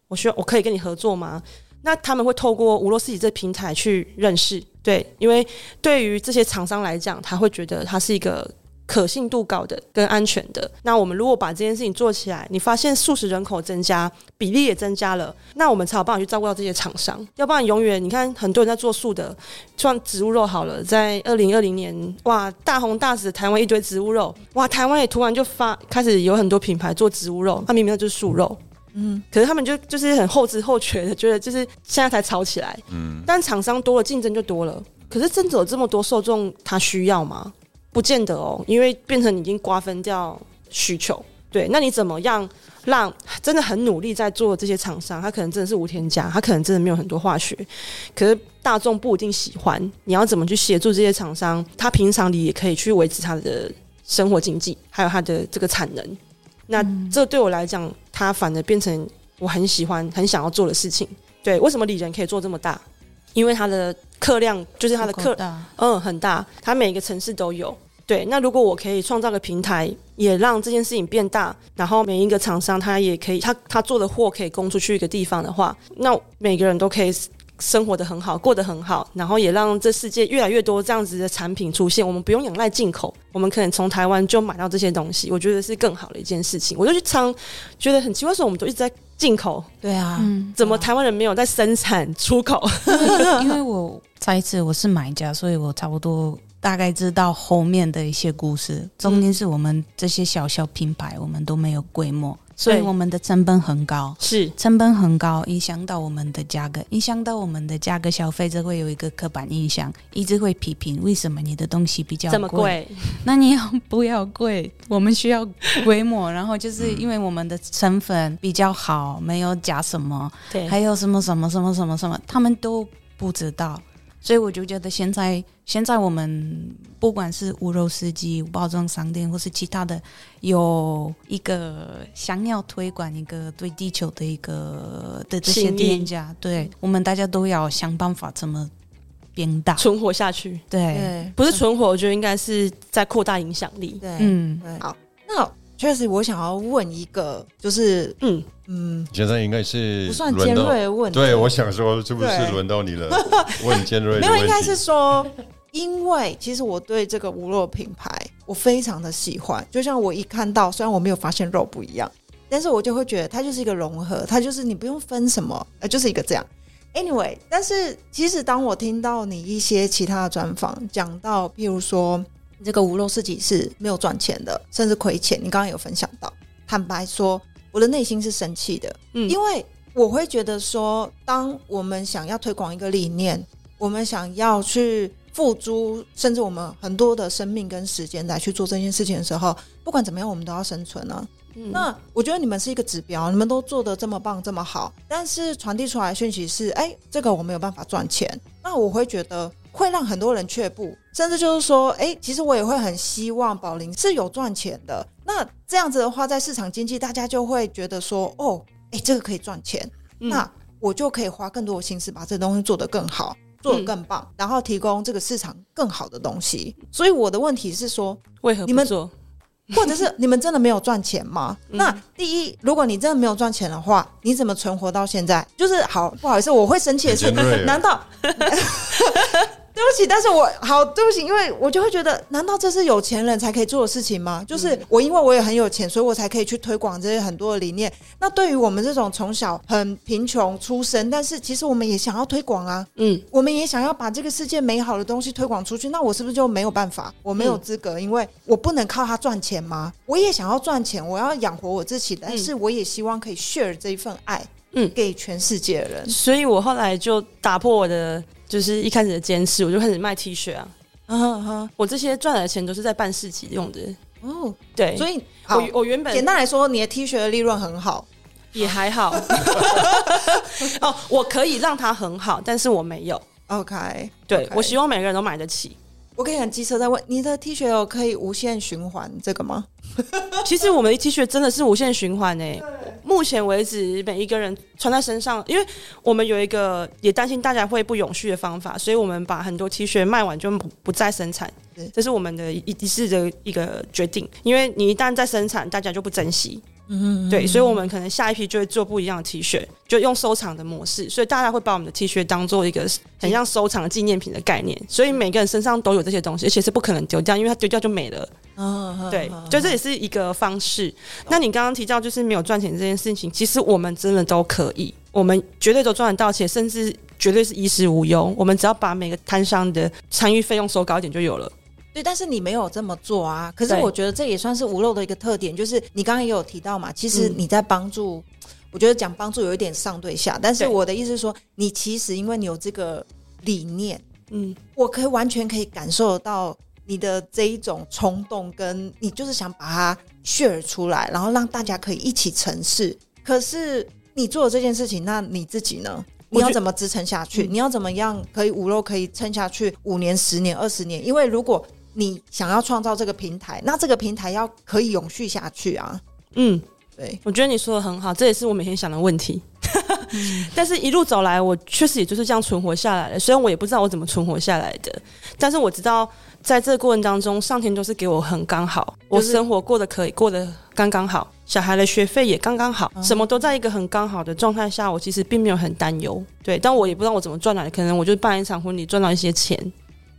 我需要我可以跟你合作吗？那他们会透过无洛四己这平台去认识，对，因为对于这些厂商来讲，他会觉得它是一个可信度高的跟安全的。那我们如果把这件事情做起来，你发现素食人口增加，比例也增加了，那我们才有办法去照顾到这些厂商。要不然永远你看很多人在做素的，像植物肉好了，在二零二零年哇大红大紫，台湾一堆植物肉，哇台湾也突然就发开始有很多品牌做植物肉，它明明就是素肉。嗯，可是他们就就是很后知后觉的，觉得就是现在才炒起来。嗯，但厂商多了，竞争就多了。可是真的有这么多受众，他需要吗？不见得哦，因为变成已经瓜分掉需求。对，那你怎么样让真的很努力在做这些厂商，他可能真的是无添加，他可能真的没有很多化学，可是大众不一定喜欢。你要怎么去协助这些厂商？他平常里也可以去维持他的生活经济，还有他的这个产能。那这对我来讲，它反而变成我很喜欢、很想要做的事情。对，为什么李仁可以做这么大？因为它的客量就是它的客，嗯，很大，它每个城市都有。对，那如果我可以创造个平台，也让这件事情变大，然后每一个厂商他也可以，他他做的货可以供出去一个地方的话，那每个人都可以生活的很好，过得很好，然后也让这世界越来越多这样子的产品出现。我们不用仰赖进口，我们可能从台湾就买到这些东西，我觉得是更好的一件事情。我就去常觉得很奇怪，说我们都一直在进口，对啊，嗯，怎么台湾人没有在生产出口？因为我再一次我是买家，所以我差不多大概知道后面的一些故事。中间是我们这些小小品牌，我们都没有规模，所以我们的成本很高。是成本很高，影响到我们的价格，影响到我们的价格，消费者会有一个刻板印象，一直会批评为什么你的东西比较这么贵？那你要不要贵？我们需要规模，然后就是因为我们的 成分比较好，没有加什么，对，还有什么什么什么什么什么，他们都不知道，所以我就觉得现在现在我们不管是无肉司机、包装商店，或是其他的，有一个想要推广一个对地球的一个的这些店家，对我们大家都要想办法怎么变大，存活下去，对，对，不是存活，我觉得应该是在扩大影响力。对，嗯，好，那确实我想要问一个，就是嗯，嗯，现在应该是不算尖锐的问题，对，我想说，是不是对轮到你了？问尖锐的没有，应该是说，因为其实我对这个无肉品牌我非常的喜欢，就像我一看到，虽然我没有发现肉不一样，但是我就会觉得它就是一个融合，它就是你不用分什么，呃，就是一个这样。Anyway，但是其实当我听到你一些其他的专访讲到，譬如说这个无肉市集是没有赚钱的，甚至亏钱，你刚刚有分享到，坦白说，我的内心是生气的，嗯因为我会觉得说，当我们想要推广一个理念，我们想要去付诸，甚至我们很多的生命跟时间来去做这件事情的时候，不管怎么样，我们都要生存啊。嗯那我觉得你们是一个指标，你们都做的这么棒这么好，但是传递出来讯息是，哎，这个我没有办法赚钱，那我会觉得会让很多人却步，甚至就是说，哎，其实我也会很希望宝林是有赚钱的。那这样子的话，在市场经济，大家就会觉得说，哦，哎，这个可以赚钱，嗯那我就可以花更多的心思把这东西做得更好。做得更棒，然后提供这个市场更好的东西。所以我的问题是说，为何你们不做？或者是 你们真的没有赚钱吗？嗯那第一，如果你真的没有赚钱的话，你怎么存活到现在？就是好，不好意思，我会生气的是难道？对不起，但是我好对不起，因为我就会觉得，难道这是有钱人才可以做的事情吗？就是我因为我也很有钱，所以我才可以去推广这些很多的理念。那对于我们这种从小很贫穷出身，但是其实我们也想要推广啊，嗯，我们也想要把这个世界美好的东西推广出去，那我是不是就没有办法？我没有资格，因为我不能靠它赚钱吗？我也想要赚钱，我要养活我自己，但是我也希望可以 share 这一份爱，嗯给全世界的人。所以我后来就打破我的就是一开始的坚持，我就开始卖 T 恤啊。嗯哼哼，我这些赚来的钱都是在办市集用的。哦，对，所以我，我原本简单来说，你的 T 恤的利润很好。也还好。哦，我可以让它很好，但是我没有。OK，对我希望每个人都买得起。我跟你讲机车在问，你的 T 恤有可以无限循环这个吗？其实我们的 T 恤真的是无限循环诶、目前为止，每一个人穿在身上，因为我们有一个也担心大家会不永续的方法，所以我们把很多 T 恤卖完就不不再生产，这是我们的一一致的一个决定。因为你一旦再生产，大家就不珍惜，嗯，对，所以我们可能下一批就会做不一样的 T 恤，就用收藏的模式，所以大家会把我们的 T 恤当做一个很像收藏纪念品的概念，所以每个人身上都有这些东西，而且是不可能丢掉，因为它丢掉就没了。嗯，对嗯，就这也是一个方式。那你刚刚提到就是没有赚钱这件事情，其实我们真的都可以，我们绝对都赚得到钱，甚至绝对是衣食无忧。我们只要把每个摊商的参与费用收高一点就有了。对，但是你没有这么做啊。可是我觉得这也算是无漏的一个特点，就是你刚刚也有提到嘛，其实嗯你在帮助，我觉得讲帮助有一点上对下，但是我的意思是说，你其实因为你有这个理念，嗯，我可以完全可以感受得到你的这一种冲动，跟你就是想把它 share 出来，然后让大家可以一起成事。可是你做了这件事情，那你自己呢？你要怎么支撑下去？嗯你要怎么样可以五肉可以撑下去五年、十年、二十年？因为如果你想要创造这个平台，那这个平台要可以永续下去啊。嗯，对，我觉得你说的很好，这也是我每天想的问题。但是，一路走来，我确实也就是这样存活下来了。虽然我也不知道我怎么存活下来的，但是我知道，在这个过程当中，上天都是给我很刚好，我就是生活过得可以，过得刚刚好，小孩的学费也刚刚好，哦什么都在一个很刚好的状态下，我其实并没有很担忧。对，但我也不知道我怎么赚来的，可能我就办一场婚礼赚到一些钱，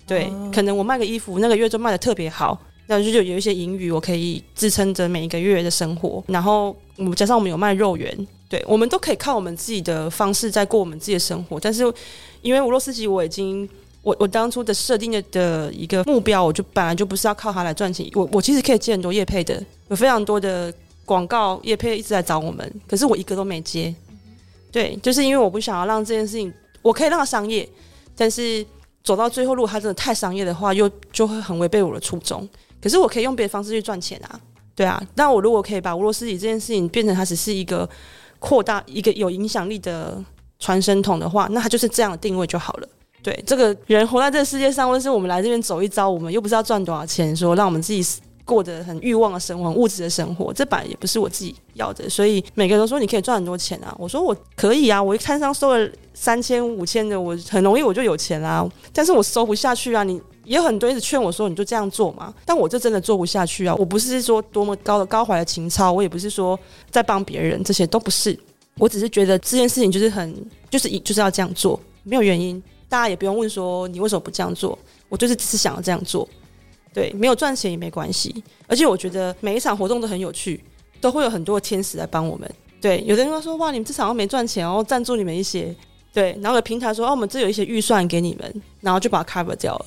对，哦可能我卖个衣服那个月就卖的特别好，那就有一些盈余，我可以支撑着每一个月的生活。然后，我们加上我们有卖肉圆，对，我们都可以靠我们自己的方式在过我们自己的生活。但是因为俄罗斯籍，我已经我我当初的设定的的一个目标，我就本来就不是要靠它来赚钱。我我其实可以接很多业配的，有非常多的广告业配一直在找我们，可是我一个都没接。对，就是因为我不想要让这件事情，我可以让它商业，但是走到最后，如果它真的太商业的话，又就会很违背我的初衷。可是我可以用别的方式去赚钱啊，对啊。那我如果可以把俄罗斯语这件事情变成它只是一个扩大一个有影响力的传声筒的话，那它就是这样的定位就好了。对，这个人活在这个世界上，或是我们来这边走一遭，我们又不是要赚多少钱，说让我们自己过得很欲望的生活、物质的生活，这本来也不是我自己要的。所以每个人都说你可以赚很多钱啊，我说我可以啊，我一摊商收了三千、五千的，我很容易我就有钱啦。但是我收不下去啊，你。也很多一直劝我说：“你就这样做嘛。”但我这真的做不下去啊！我不是说多么高的高怀的情操，我也不是说在帮别人，这些都不是。我只是觉得这件事情就是很，就是一就是要这样做，没有原因。大家也不用问说你为什么不这样做，我就是只是想要这样做。对，没有赚钱也没关系。而且我觉得每一场活动都很有趣，都会有很多天使来帮我们。对，有的人会说：“哇，你们这场没赚钱，然后赞助你们一些。”对，然后有平台说：“哦，我们这有一些预算给你们，然后就把它 cover 掉了。”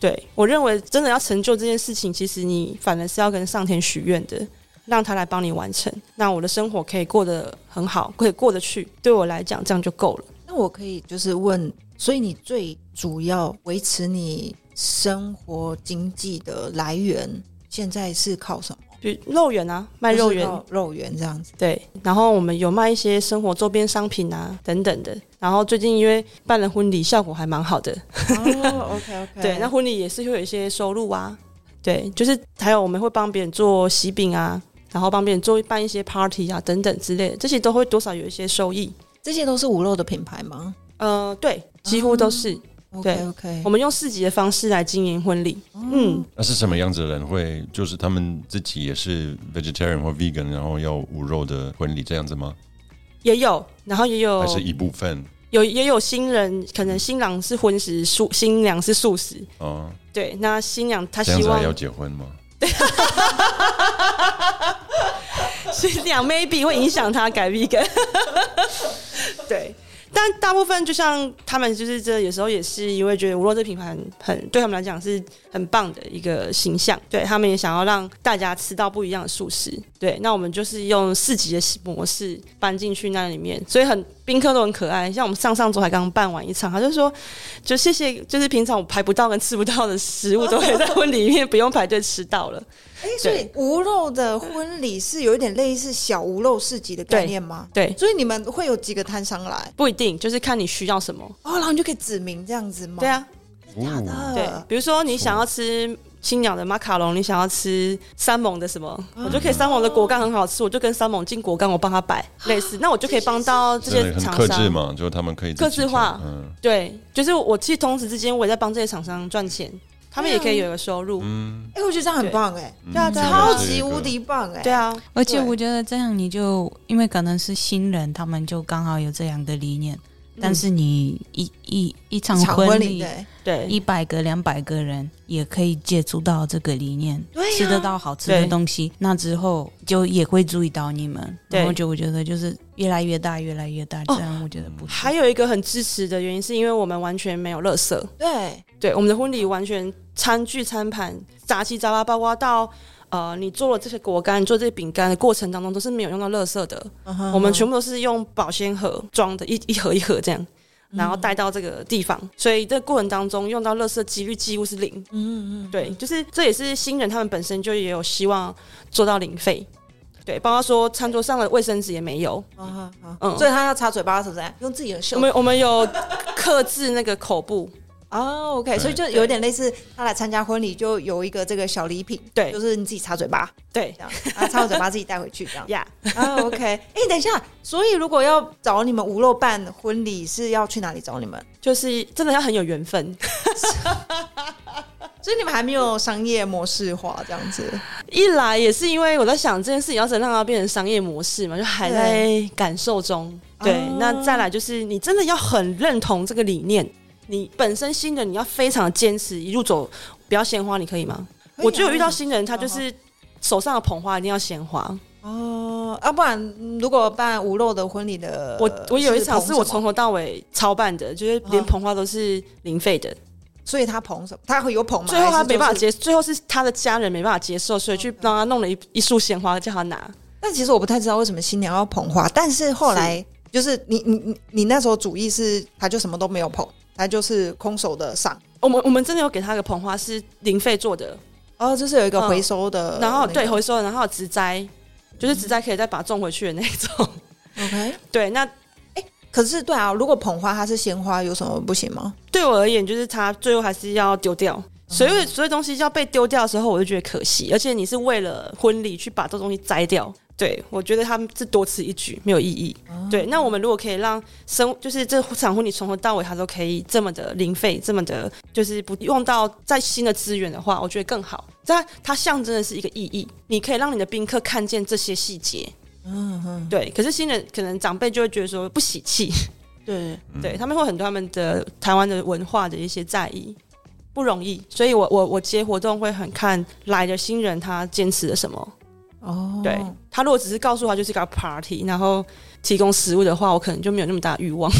对，我认为真的要成就这件事情，其实你反而是要跟上天许愿的，让他来帮你完成。那我的生活可以过得很好，可以过得去，对我来讲这样就够了。那我可以就是问，所以你最主要维持你生活经济的来源，现在是靠什么？比如肉圆啊，卖肉圆，肉圆这样子。对，然后我们有卖一些生活周边商品啊，等等的。然后最近因为办了婚礼，效果还蛮好的。哦，OK OK。对，那婚礼也是会有一些收入啊。对，就是还有我们会帮别人做喜饼啊，然后帮别人做办一些 party 啊，等等之类的，这些都会多少有一些收益。这些都是无肉的品牌吗？呃，对，几乎都是。对，OK，我们用市集的方式来经营婚礼。嗯，那是什么样子的人会？就是他们自己也是 vegetarian 或 vegan，然后要无肉的婚礼这样子吗？也有，然后也有，还是一部分。有也有新人，可能新郎是荤食素，新娘是素食。哦，对，那新娘她希望要结婚吗？对 新娘 maybe 会影响她改 vegan。对。但大部分就像他们，就是这有时候也是因为觉得无论这品牌很对他们来讲是很棒的一个形象，对他们也想要让大家吃到不一样的素食。对，那我们就是用四级的模式搬进去那里面，所以很宾客都很可爱。像我们上上周还刚办完一场，他就说，就谢谢，就是平常我排不到跟吃不到的食物，都可以在婚礼里面不用排队吃到了。哎，所以无肉的婚礼是有一点类似小无肉市集的概念吗？对，所以你们会有几个摊商来？不一定，就是看你需要什么哦，然后你就可以指明这样子吗？对啊，假的。对，比如说你想要吃青鸟的马卡龙，你想要吃三盟的什么，我就可以三盟的果干很好吃，我就跟三盟进果干，我帮他摆类似，那我就可以帮到 这些厂商。嘛，就他们可以克制化，嗯，对，就是我其实同时之间我也在帮这些厂商赚钱。他们也可以有一个收入，嗯，哎，我觉得这样很棒，哎，对。啊，超级无敌棒，哎，对啊，而且我觉得这样你就因为可能是新人，他们就刚好有这样的理念，但是你一一一场婚礼，对，一百个两百个人也可以接触到这个理念，吃得到好吃的东西，那之后就也会注意到你们，然后就我觉得就是越来越大，越来越大，这样我觉得不。还有一个很支持的原因，是因为我们完全没有垃圾，对，对，我们的婚礼完全。餐具、餐盘杂七杂八，包括到呃，你做了这些果干、你做这些饼干的过程当中，都是没有用到垃圾的。我们全部都是用保鲜盒装的，一一盒一盒这样，然后带到这个地方。所以这过程当中用到垃圾几率几乎是零。嗯嗯，对，就是这也是新人他们本身就也有希望做到零费。对，包括说餐桌上的卫生纸也没有。嗯嗯，所以他要擦嘴巴是不是？用自己的手。我们我们有克制那个口部。哦，OK，所以就有点类似，他来参加婚礼就有一个这个小礼品，对，就是你自己擦嘴巴，对，这样，啊，擦完嘴巴自己带回去这样，呀，啊，OK，哎，等一下，所以如果要找你们无肉办婚礼，是要去哪里找你们？就是真的要很有缘分，所以你们还没有商业模式化这样子。一来也是因为我在想这件事情要怎让它变成商业模式嘛，就还在感受中。对，那再来就是你真的要很认同这个理念。你本身新人，你要非常坚持，一路走不要鲜花，你可以吗？我就有遇到新人，他就是手上的捧花一定要鲜花，哦，要、不然嗯如果办无肉的婚礼的，我我有一场是我从头到尾操办的，就是连啊捧花都是零费的。所以他捧什么？他会有捧吗？最后他。没办法接，最后是他的家人没办法接受，所以去帮他弄了一一束鲜花叫他拿。但其实我不太知道为什么新娘要捧花，但是后来就是你你你你那时候主意是他就什么都没有捧，他就是空手的上。我们我们真的有给他一个捧花是零费做的，哦，就是有一个嗯回收的、然后对回回收的，然后有植栽，就是植栽可以再把它种回去的那种。OK。对，那可是对啊，如果捧花它是鲜花，有什么不行吗？对我而言，就是它最后还是要丢掉。所以所有东西要被丢掉的时候，我就觉得可惜。而且你是为了婚礼去把这东西摘掉，对我觉得他们是多此一举，没有意义。对，那我们如果可以让生，就是这场婚礼从头到尾它都可以这么的零费，这么的，就是不用到再新的资源的话，我觉得更好。它它象征的是一个意义，你可以让你的宾客看见这些细节。嗯嗯，对。可是新人可能长辈就会觉得说不喜气，对，对他们会很多他们的台湾的文化的一些在意，不容易。所以我我我接活动会很看来的新人他坚持了什么。哦，对他如果只是告诉他就是个 party，然后提供食物的话，我可能就没有那么大欲望。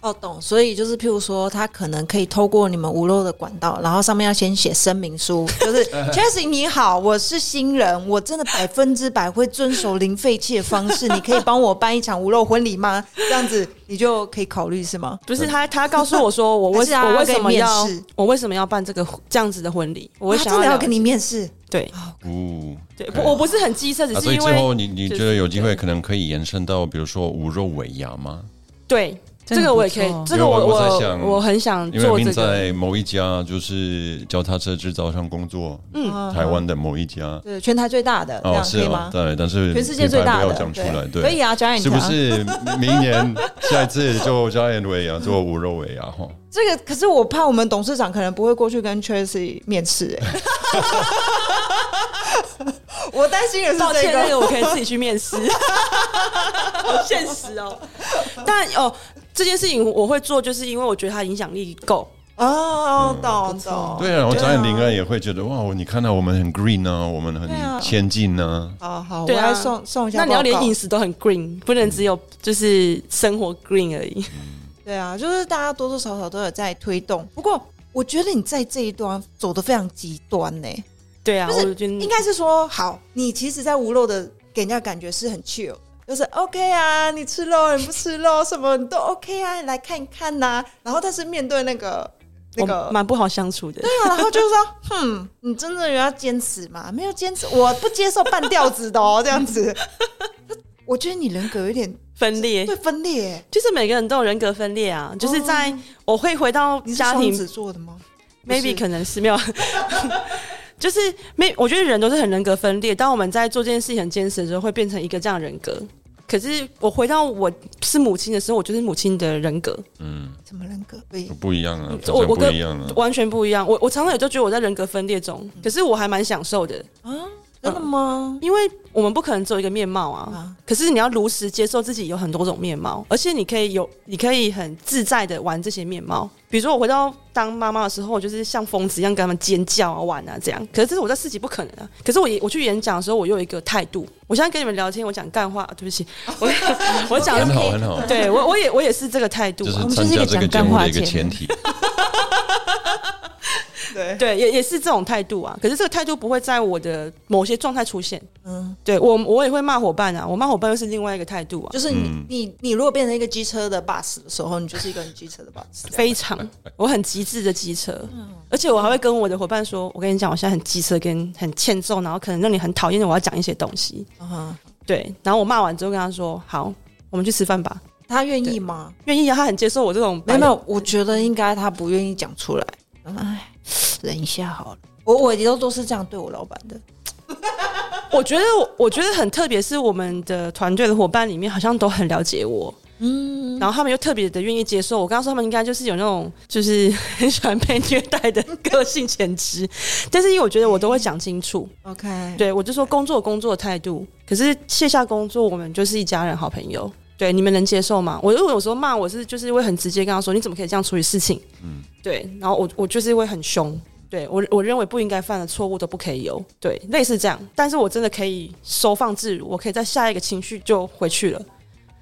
哦，懂。所以就是，譬如说，他可能可以透过你们无肉的管道，然后上面要先写声明书，就是 Chelsea 你好，我是新人，我真的百分之百会遵守零废弃的方式，你可以帮我办一场无肉婚礼吗？这样子你就可以考虑是吗？不是他，他告诉我说 我为是他我为什么要我为什么要办这个这样子的婚礼？我真的要跟你面试，对哦，对，不我不是很机车，只啊，所以是因为最后你你觉得有机会可能可以延伸到，比如说无肉尾牙吗？对这个我也可以这个我我我在想我我很想因为明做这个。在某一家就是脚踏车制造商工作，嗯台湾的某一家。对，全台最大的，这哦，是吗，？对，但是全世界最大的，要讲出来，对，可以啊，讲你是不是明年下一次就加演尾牙做无肉尾牙哈？这个可是我怕我们董事长可能不会过去跟 Tracy 面试哎、我担心的是抱歉，这个那个我可以自己去面试，好现实哦。但哦，这件事情我会做，就是因为我觉得它影响力够。哦，懂懂，对啊，然后对张眼林啊也会觉得哇，你看到我们很 green 啊，我们很先进呢，好好，我对啊。来送送一下那你要连饮食都很 green，不能只有就是生活 green 而已。对啊，就是大家多多少少都有在推动，不过我觉得你在这一端走的非常极端呢、对啊，不是我觉得应该是说，好，你其实，在无漏的给人家感觉是很 chill，就是 OK 啊，你吃肉，你不吃肉，什么你都 OK 啊，你来看一看呐、然后，但是面对那个那个，蛮不好相处的。对啊，然后就是说，哼，你真的有要坚持吗？没有坚持，我不接受半吊子的哦，这样子。我觉得你人格有点分裂对分裂，就是每个人都有人格分裂啊，就是在我会回到家庭双子座的吗？，maybe 可能是没有，就是没，我觉得人都是很人格分裂。当我们在做这件事情很坚持的时候，会变成一个这样的人格。可是我回到我是母亲的时候，我就是母亲的人格，嗯，什么人格？对，不一样啊，我我跟不一样啊。完全不一样。我我常常也就觉得我在人格分裂中，可是我还蛮享受的，啊，真的吗？因为我们不可能只有一个面貌啊。啊，可是你要如实接受自己有很多种面貌，而且你可以有，你可以很自在的玩这些面貌。比如说我回到当妈妈的时候，我就是像疯子一样跟他们尖叫啊、玩啊这样。可是这是我在四级不可能啊。可是我也我去演讲的时候，我又有一个态度。我现在跟你们聊天，我讲干话，对不起，我我讲很好很好，对我我也我也是这个态度、就是啊，们就是一个参加这个讲干话节目的一个前提。对，对，也也是这种态度啊。可是这个态度不会在我的某些状态出现。嗯，对我我也会骂伙伴啊，我骂伙伴又是另外一个态度啊。就是你、嗯你你如果变成一个机车的 bus 的时候，你就是一个很机车的 bus。非常，我很极致的机车，而且我还会跟我的伙伴说：“我跟你讲，我现在很机车，跟很欠揍，然后可能让你很讨厌的，我要讲一些东西。嗯，”对，然后我骂完之后跟他说：“好，我们去吃饭吧。他愿意吗？”愿意啊，他很接受我这种没有没有，我觉得应该他不愿意讲出来。哎，忍一下好了。我我也都都是这样对我老板的。我觉得我觉得很特别，是我们的团队的伙伴里面好像都很了解我，嗯，然后他们又特别的愿意接受我。刚刚说他们应该就是有那种就是 很喜欢被虐待的 个性潜质，但是因为我觉得我都会讲清楚，OK，对我就说工作工作态度，可是卸下工作，我们就是一家人，好朋友。对，你们能接受吗？我如果有时候骂我是就是会很直接跟他说，你怎么可以这样处理事情？嗯，对，然后我我就是会很凶，对我我认为不应该犯的错误都不可以有，对，类似这样。但是我真的可以收放自如，我可以在下一个情绪就回去了。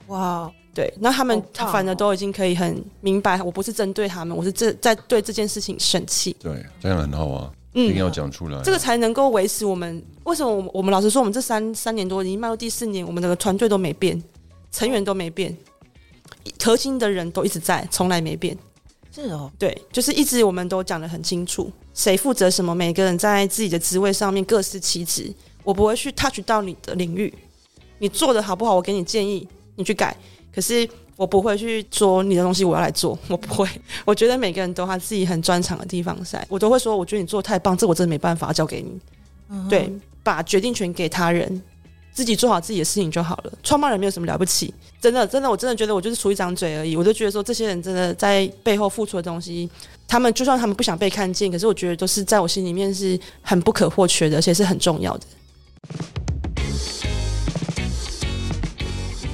哇，对，那他们好棒哦反而都已经可以很明白，我不是针对他们，我是这在对这件事情生气。对，这样很好啊，一定嗯，要讲出来。这个才能够维持我们。为什么我们我们老实说，我们这三三年多已经迈入第四年，我们整个团队都没变，成员都没变，核心的人都一直在，从来没变。是哦，对，就是一直我们都讲的很清楚，谁负责什么，每个人在自己的职位上面各司其职。我不会去 touch 到你的领域，你做的好不好，我给你建议，你去改。可是我不会去说你的东西我要来做，我不会。我觉得每个人都他自己很专长的地方在，我都会说，我觉得你做得太棒，这我真的没办法交给你。嗯对，把决定权给他人，自己做好自己的事情就好了。创办人没有什么了不起，真的，真的，我真的觉得我就是出一张嘴而已。我就觉得说，这些人真的在背后付出的东西，他们就算他们不想被看见，可是我觉得都是在我心里面是很不可或缺的，而且是很重要的。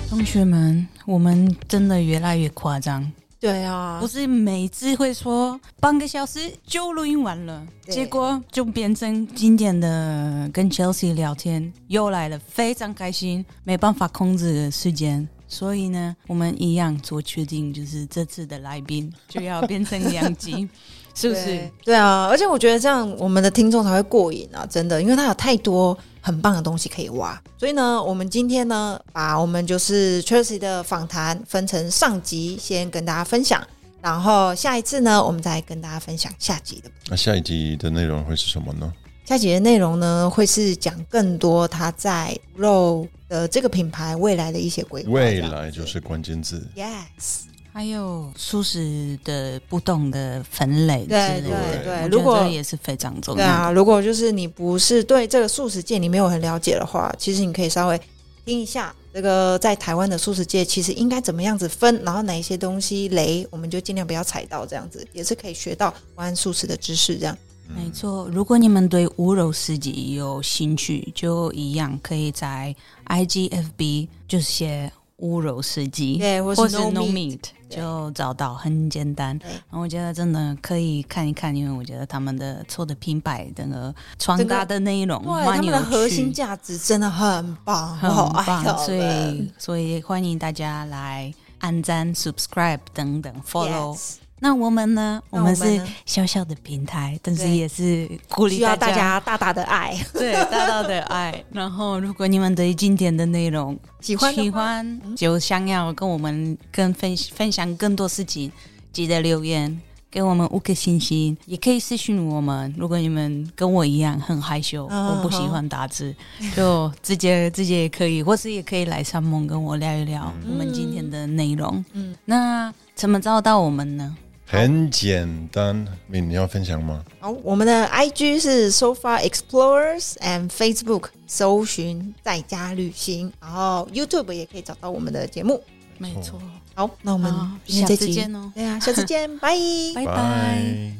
同学们，我们真的越来越夸张，对啊不，是每次会说半个小时就录音完了，对结果就变成今天的跟 Chelsea 聊天又来了，非常开心，没办法控制的时间。所以呢，我们一样做决定，就是这次的来宾就要变成两集，是不是对？对啊，而且我觉得这样我们的听众才会过瘾啊，真的，因为他有太多很棒的东西可以挖。所以呢，我们今天呢，把我们就是 Chelsea 的访谈分成上集先跟大家分享，然后下一次呢，我们再跟大家分享下集的。那下一集的内容会是什么呢？下集的内容呢，会是讲更多他在肉的这个品牌未来的一些规划。未来就是关键字。yes，还有素食的不同的分类之类的，对对对我如果觉得也是非常重要的。对啊，如果就是你不是对这个素食界你没有很了解的话，其实你可以稍微听一下这个在台湾的素食界其实应该怎么样子分，然后哪一些东西雷我们就尽量不要踩到，这样子也是可以学到关于素食的知识。这样没错，如果你们对无肉市集有兴趣，就一样可以在 IGFB 就写无肉市集，对，或是或是 no 对就找到，很简单。然后我觉得真的可以看一看，因为我觉得他们的做的品牌整个传达的内容对他们的核心价值真的很棒，很棒，所以所以欢迎大家来按赞、subscribe 等等 follow。那我们呢？我们是小小的平台，但是也是鼓励需要大家家大大的爱，对大大的爱。然后，如果你们对今天的内容喜欢喜欢，就想要跟我们跟分分享更多事情，记得留言给我们五颗星星，也可以私信我们。如果你们跟我一样很害羞，嗯我不喜欢打字，就直接直接也可以，或是也可以来上梦跟我聊一聊我们今天的内容。嗯那怎么找到我们呢？很简单，你你要分享吗？好，我们的 IG 是 Sofa Explorers and Facebook 搜寻在家旅行，然后 YouTube 也可以找到我们的节目。没错，好，那我们好下今天这集次见哦，对啊，下次见，拜。拜拜。